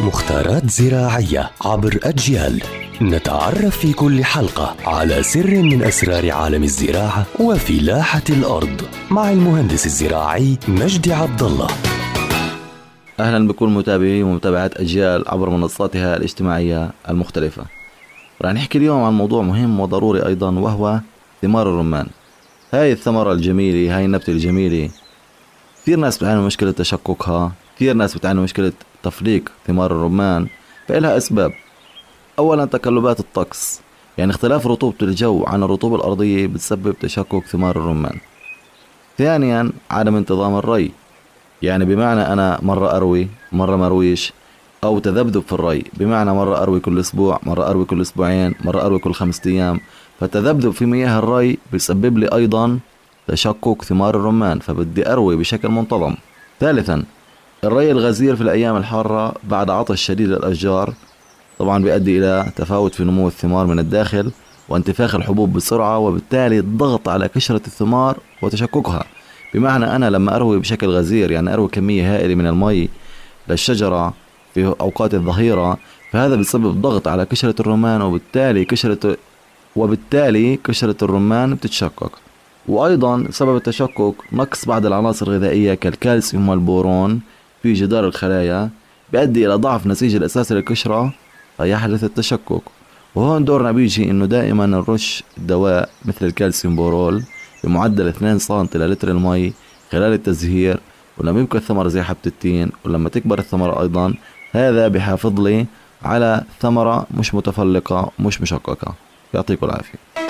مختارات زراعية عبر أجيال. نتعرف في كل حلقة على سر من أسرار عالم الزراعة وفلاحة الأرض مع المهندس الزراعي مجدي عبد الله أهلا بكل متابعي ومتابعات أجيال عبر منصاتها الاجتماعية المختلفة. رح نحكي اليوم عن موضوع مهم وضروري أيضا وهو ثمار الرمان. هاي الثمرة الجميلة هاي النبتة الجميلة. كثير ناس بتعاني من مشكلة تشققها كثير ناس بتعاني مشكلة تفليك ثمار الرمان فإلها أسباب. أولا تقلبات الطقس. يعني اختلاف رطوبة الجو عن الرطوبة الأرضية بتسبب تشقق ثمار الرمان. ثانيا عدم انتظام الري. يعني بمعنى أنا مرة أروي مرة مرويش أو تذبذب في الري. بمعنى مرة أروي كل أسبوع مرة أروي كل أسبوعين مرة أروي كل خمسة أيام. فالتذبذب في مياه الري بيسبب لي أيضا تشقق ثمار الرمان فبدي أروي بشكل منتظم. ثالثا الري الغزير في الأيام الحارة بعد عطش شديد للأشجار طبعا بيؤدي إلى تفاوت في نمو الثمار من الداخل وانتفاخ الحبوب بسرعة وبالتالي الضغط على قشرة الثمار وتشققها بمعنى أنا لما أروي بشكل غزير يعني أروي كمية هائلة من المي للشجرة في أوقات الظهيرة فهذا بيسبب ضغط على قشرة الرمان وبالتالي قشرة وبالتالي قشرة الرمان بتتشقق وأيضا سبب التشقق نقص بعض العناصر الغذائية كالكالسيوم والبورون في جدار الخلايا بيؤدي إلى ضعف نسيج الأساسي للقشرة فيحدث التشقق وهون دورنا بيجي إنه دائما نرش دواء مثل الكالسيوم بورون بمعدل 2 سم لتر المي خلال التزهير ولما يبقى الثمرة زي حبة التين ولما تكبر الثمرة أيضا هذا بحافظ لي على ثمرة مش متفلقة مش مشققة يعطيكم العافية.